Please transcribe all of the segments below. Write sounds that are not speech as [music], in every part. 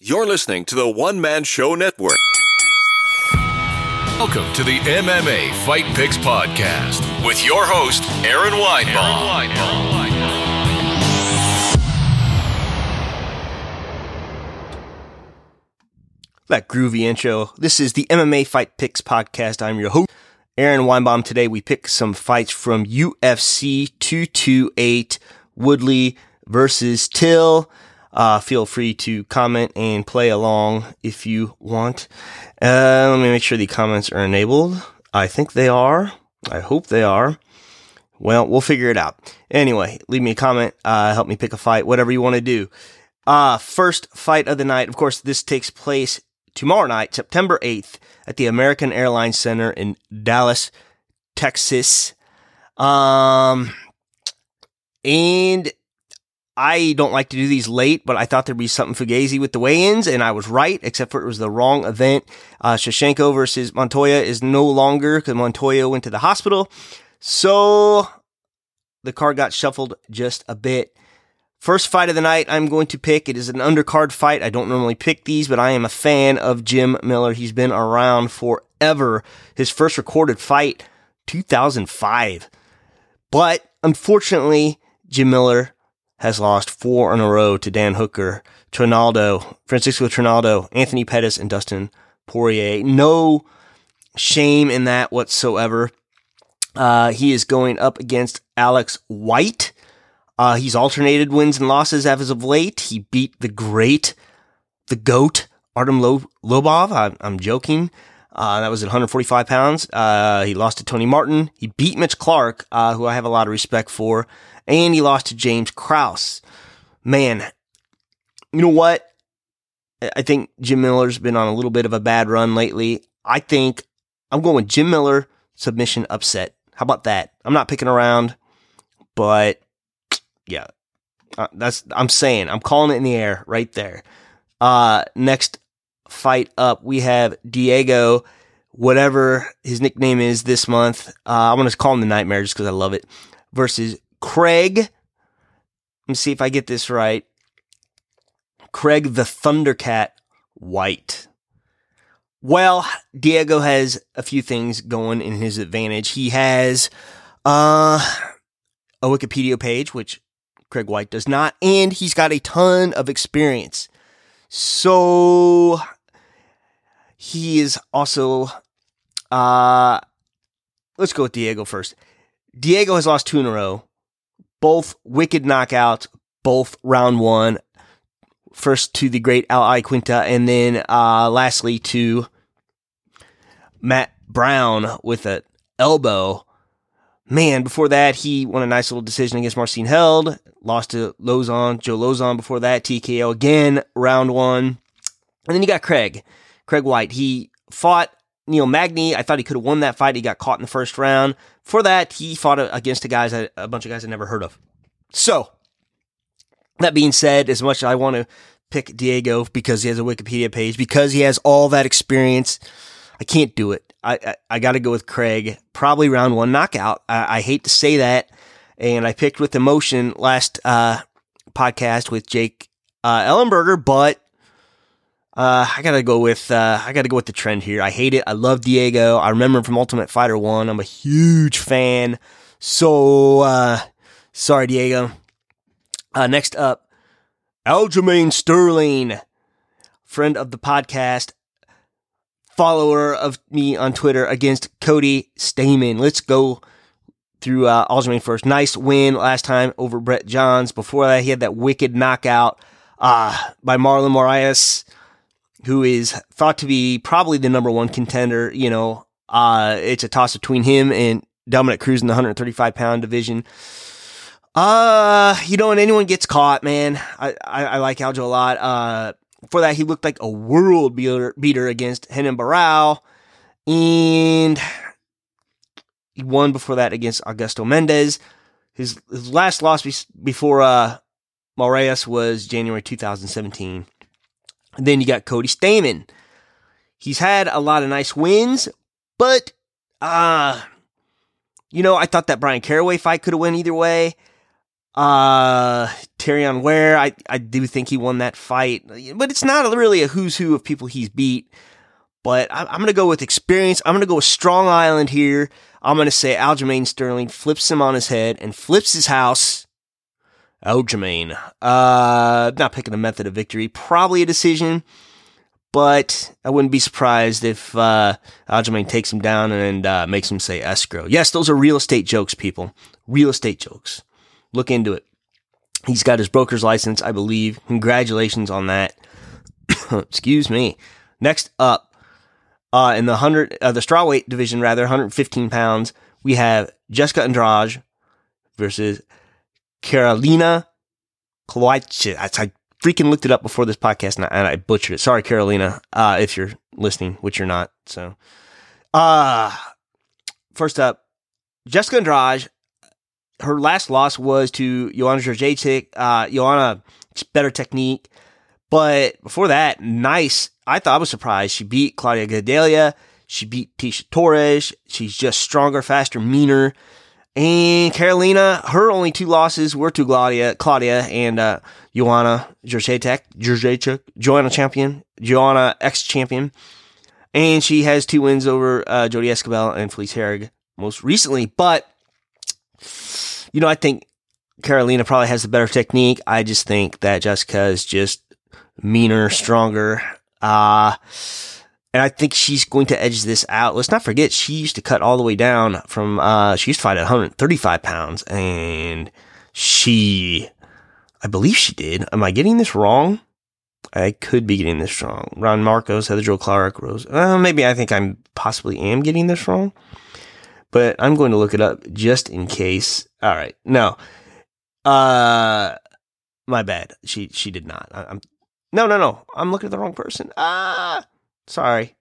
You're listening to the One Man Show Network. Welcome to the MMA Fight Picks Podcast with your host, Aaron Weinbaum. That groovy intro. This is the MMA Fight Picks Podcast. I'm your host, Aaron Weinbaum. Today we pick some fights from UFC 228 Woodley versus Till. Uh, feel free to comment and play along if you want. Uh, let me make sure the comments are enabled. I think they are. I hope they are. Well, we'll figure it out. Anyway, leave me a comment. Uh, help me pick a fight, whatever you want to do. Uh, first fight of the night. Of course, this takes place tomorrow night, September 8th at the American Airlines Center in Dallas, Texas. Um, and I don't like to do these late, but I thought there'd be something fugazi with the weigh-ins, and I was right, except for it was the wrong event. Uh, Shevchenko versus Montoya is no longer because Montoya went to the hospital. So the card got shuffled just a bit. First fight of the night I'm going to pick. It is an undercard fight. I don't normally pick these, but I am a fan of Jim Miller. He's been around forever. His first recorded fight, 2005. But unfortunately, Jim Miller has lost four in a row to Dan Hooker, Trinaldo, Francisco Trinaldo, Anthony Pettis, and Dustin Poirier. No shame in that whatsoever. Uh, he is going up against Alex White. Uh, he's alternated wins and losses as of late. He beat the great, the GOAT, Artem Lobov. I, I'm joking. Uh, that was at 145 pounds. Uh, he lost to Tony Martin. He beat Mitch Clark, uh, who I have a lot of respect for and he lost to James Krause. Man, you know what? I think Jim Miller's been on a little bit of a bad run lately. I think I'm going with Jim Miller submission upset. How about that? I'm not picking around, but yeah, uh, that's I'm saying I'm calling it in the air right there. Uh, next fight up, we have Diego, whatever his nickname is this month. Uh, I'm gonna call him the Nightmare just because I love it. Versus Craig, let me see if I get this right. Craig the Thundercat White. Well, Diego has a few things going in his advantage. He has uh, a Wikipedia page, which Craig White does not, and he's got a ton of experience. So he is also uh let's go with Diego first. Diego has lost two in a row both wicked knockouts, both round one. First to the great Al Iaquinta, and then uh, lastly to Matt Brown with an elbow. Man, before that, he won a nice little decision against Marcin Held, lost to Lauzon, Joe Lauzon before that, TKO again, round one. And then you got Craig, Craig White. He fought Neil Magny. I thought he could have won that fight. He got caught in the first round. For that, he fought against a guys a bunch of guys I never heard of. So, that being said, as much as I want to pick Diego because he has a Wikipedia page, because he has all that experience, I can't do it. I I, I got to go with Craig. Probably round one knockout. I, I, hate to say that, and I picked with emotion last uh, podcast with Jake uh, Ellenberger, but uh, I gotta go with uh, I gotta go with the trend here. I hate it. I love Diego. I remember him from Ultimate Fighter One. I'm a huge fan. So uh, sorry, Diego. Uh, next up, Aljamain Sterling, friend of the podcast, follower of me on Twitter against Cody Stamann. Let's go through uh, Aljamain first. Nice win last time over Brett Johns. Before that, he had that wicked knockout uh, by Marlon Moraes who is thought to be probably the number one contender. You know, uh, it's a toss between him and Dominic Cruz in the 135 pound division. Uh, you know, when anyone gets caught, man, I, I, I like Aljo a lot. Uh, for that, he looked like a world beater, beater against Renan Barão. And he won before that against Augusto Mendes. His, his last loss be- before, uh, Moraes was January 2017. Then you got Cody Stamann. He's had a lot of nice wins, but uh you know, I thought that Bryan Caraway fight could have went either way. Uh, Terrion Ware, I, I do think he won that fight, but it's not really a who's who of people he's beat. But I, am going to go with experience. I'm going to go with Strong Island here. I'm going to say Aljamain Sterling flips him on his head and flips his house. Aljamain. Uh, not picking a method of victory. Probably a decision, but I wouldn't be surprised if uh, Aljamain takes him down and uh, makes him say escrow. Yes, those are real estate jokes, people. Real estate jokes. Look into it. He's got his broker's license, I believe. Congratulations on that. [coughs] Excuse me. Next up, uh, in the hundred, uh, the strawweight division, rather, 115 pounds, we have Jessica Andrade versus Karolina Kowalczyk. I, freaking looked it up before this podcast and I, and I butchered it. Sorry, Karolina, uh, if you're listening, which you're not. So, uh, first up, Jessica Andrade her last loss was to Joanna Jędrzejczyk. Uh, Joanna, better technique. But before that, nice. I thought I was surprised. She beat Claudia Gadelha. She beat Tecia Torres. She's just stronger, faster, meaner. And Karolina, her only two losses were to Claudia, Claudia and uh, Joanna Jędrzejczyk, Jędrzejczyk, Joanna champion, Joanna ex champion. And she has two wins over uh, Jodie Esquibel and Felice Herrig most recently. But you know, I think Karolina probably has the better technique. I just think that Jessica is just meaner, stronger. Uh, and I think she's going to edge this out. Let's not forget, she used to cut all the way down from, uh, she used to fight at 135 pounds and she, I believe she did. Am I getting this wrong? I could be getting this wrong. Ron Marcos, Heather Jo Clark, Rose. Uh, maybe I think I'm possibly am getting this wrong but I'm going to look it up just in case. All right. No. Uh my bad. She she did not. I, am No, no, no. I'm looking at the wrong person. Ah. Sorry.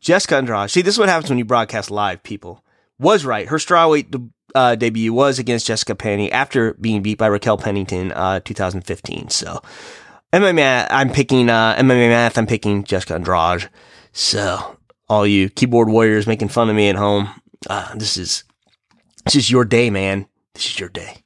Jessica Andrade. See, this is what happens when you broadcast live, people. Was right. Her strawweight uh, debut was against Jessica Penne after being beat by Raquel Pennington, uh, 2015. So, MMA, I'm picking, uh, MMA math, I'm picking Jessica Andrade. So, all you keyboard warriors making fun of me at home, uh, this is this is your day, man. This is your day.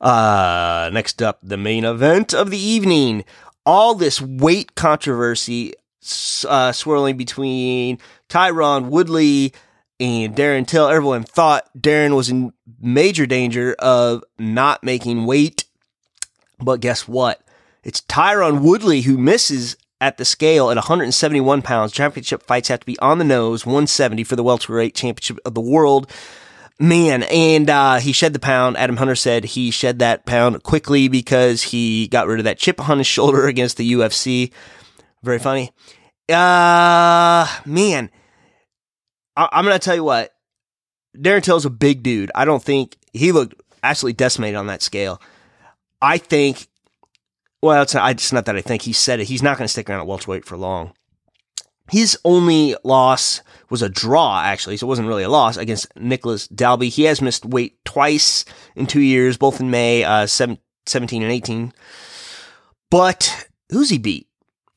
Uh, next up, the main event of the evening. All this weight controversy uh, swirling between Tyron Woodley and Darren Till. Everyone thought Darren was in major danger of not making weight. But guess what? It's Tyron Woodley who misses at the scale at 171 pounds. Championship fights have to be on the nose, 170 for the welterweight championship of the world. Man, and uh, he shed the pound. Adam Hunter said he shed that pound quickly because he got rid of that chip on his shoulder [laughs] against the UFC. Very funny. Uh, man, I- I'm gonna tell you what. Darren Till's a big dude. I don't think he looked absolutely decimated on that scale. I think well, it's not, it's not that I think he said it. He's not going to stick around at welterweight for long. His only loss was a draw, actually, so it wasn't really a loss against Nicholas Dalby. He has missed weight twice in two years, both in May, uh, 17 and 18. But who's he beat?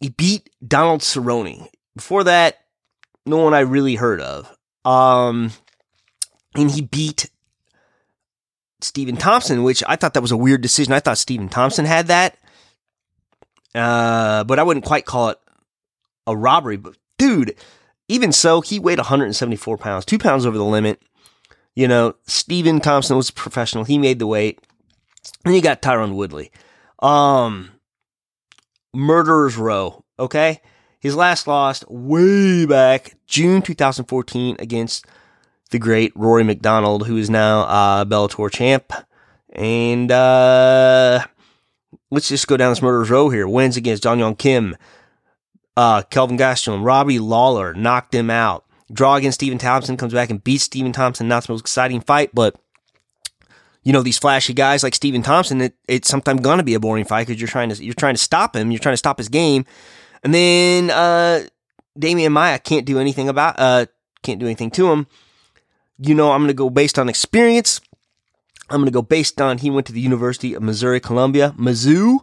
He beat Donald Cerrone. Before that, no one I really heard of. Um, and he beat Stephen Thompson, which I thought that was a weird decision. I thought Stephen Thompson had that. Uh, but I wouldn't quite call it a robbery. But dude, even so, he weighed 174 pounds, two pounds over the limit. You know, Stephen Thompson was professional. He made the weight. And you got Tyron Woodley. Um, Murderer's Row, okay? His last loss way back June 2014 against the great Rory MacDonald, who is now uh, Bellator champ. And uh, let's just go down this murderer's row here. Wins against Dong Hyun Kim, uh, Kelvin Gastelum, Robbie Lawler knocked him out. Draw against Stephen Thompson comes back and beats Stephen Thompson. Not the most exciting fight, but you know these flashy guys like Stephen Thompson. It, it's sometimes gonna be a boring fight because you're trying to you're trying to stop him. You're trying to stop his game, and then uh, Demian Maia can't do anything about uh can't do anything to him. You know I'm gonna go based on experience. I'm going to go based on he went to the University of Missouri Columbia, Mizzou,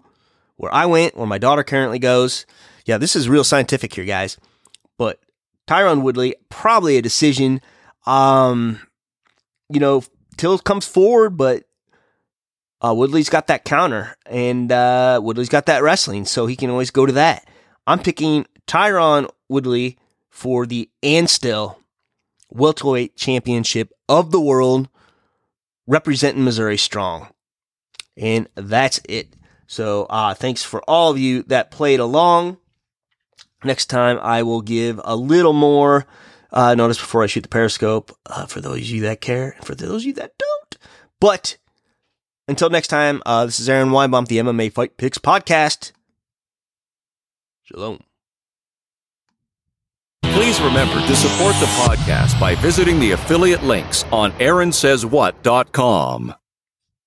where I went, where my daughter currently goes. Yeah, this is real scientific here, guys. But Tyron Woodley, probably a decision. Um, you know, Till comes forward, but uh, Woodley's got that counter, and uh, Woodley's got that wrestling, so he can always go to that. I'm picking Tyron Woodley for the Anstil welterweight championship of the world, representing Missouri strong. And that's it. So uh, thanks for all of you that played along. Next time I will give a little more uh, notice before I shoot the periscope uh, for those of you that care and for those of you that don't. But until next time, uh, this is Aaron Weinbaum, the MMA Fight Picks podcast. Shalom. Please remember to support the podcast by visiting the affiliate links on AaronSaysWhat.com.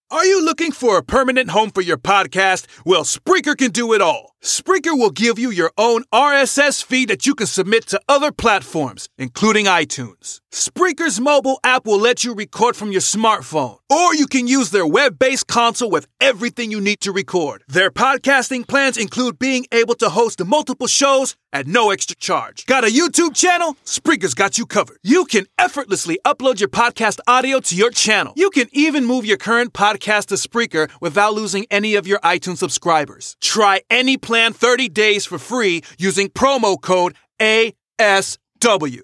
Are you looking for a permanent home for your podcast? Well, Spreaker can do it all. Spreaker will give you your own RSS feed that you can submit to other platforms, including iTunes. Spreaker's mobile app will let you record from your smartphone, or you can use their web based console with everything you need to record. Their podcasting plans include being able to host multiple shows at no extra charge. Got a YouTube channel? Spreaker's got you covered. You can effortlessly upload your podcast audio to your channel. You can even move your current podcast to Spreaker without losing any of your iTunes subscribers. Try any plan 30 days for free using promo code ASW.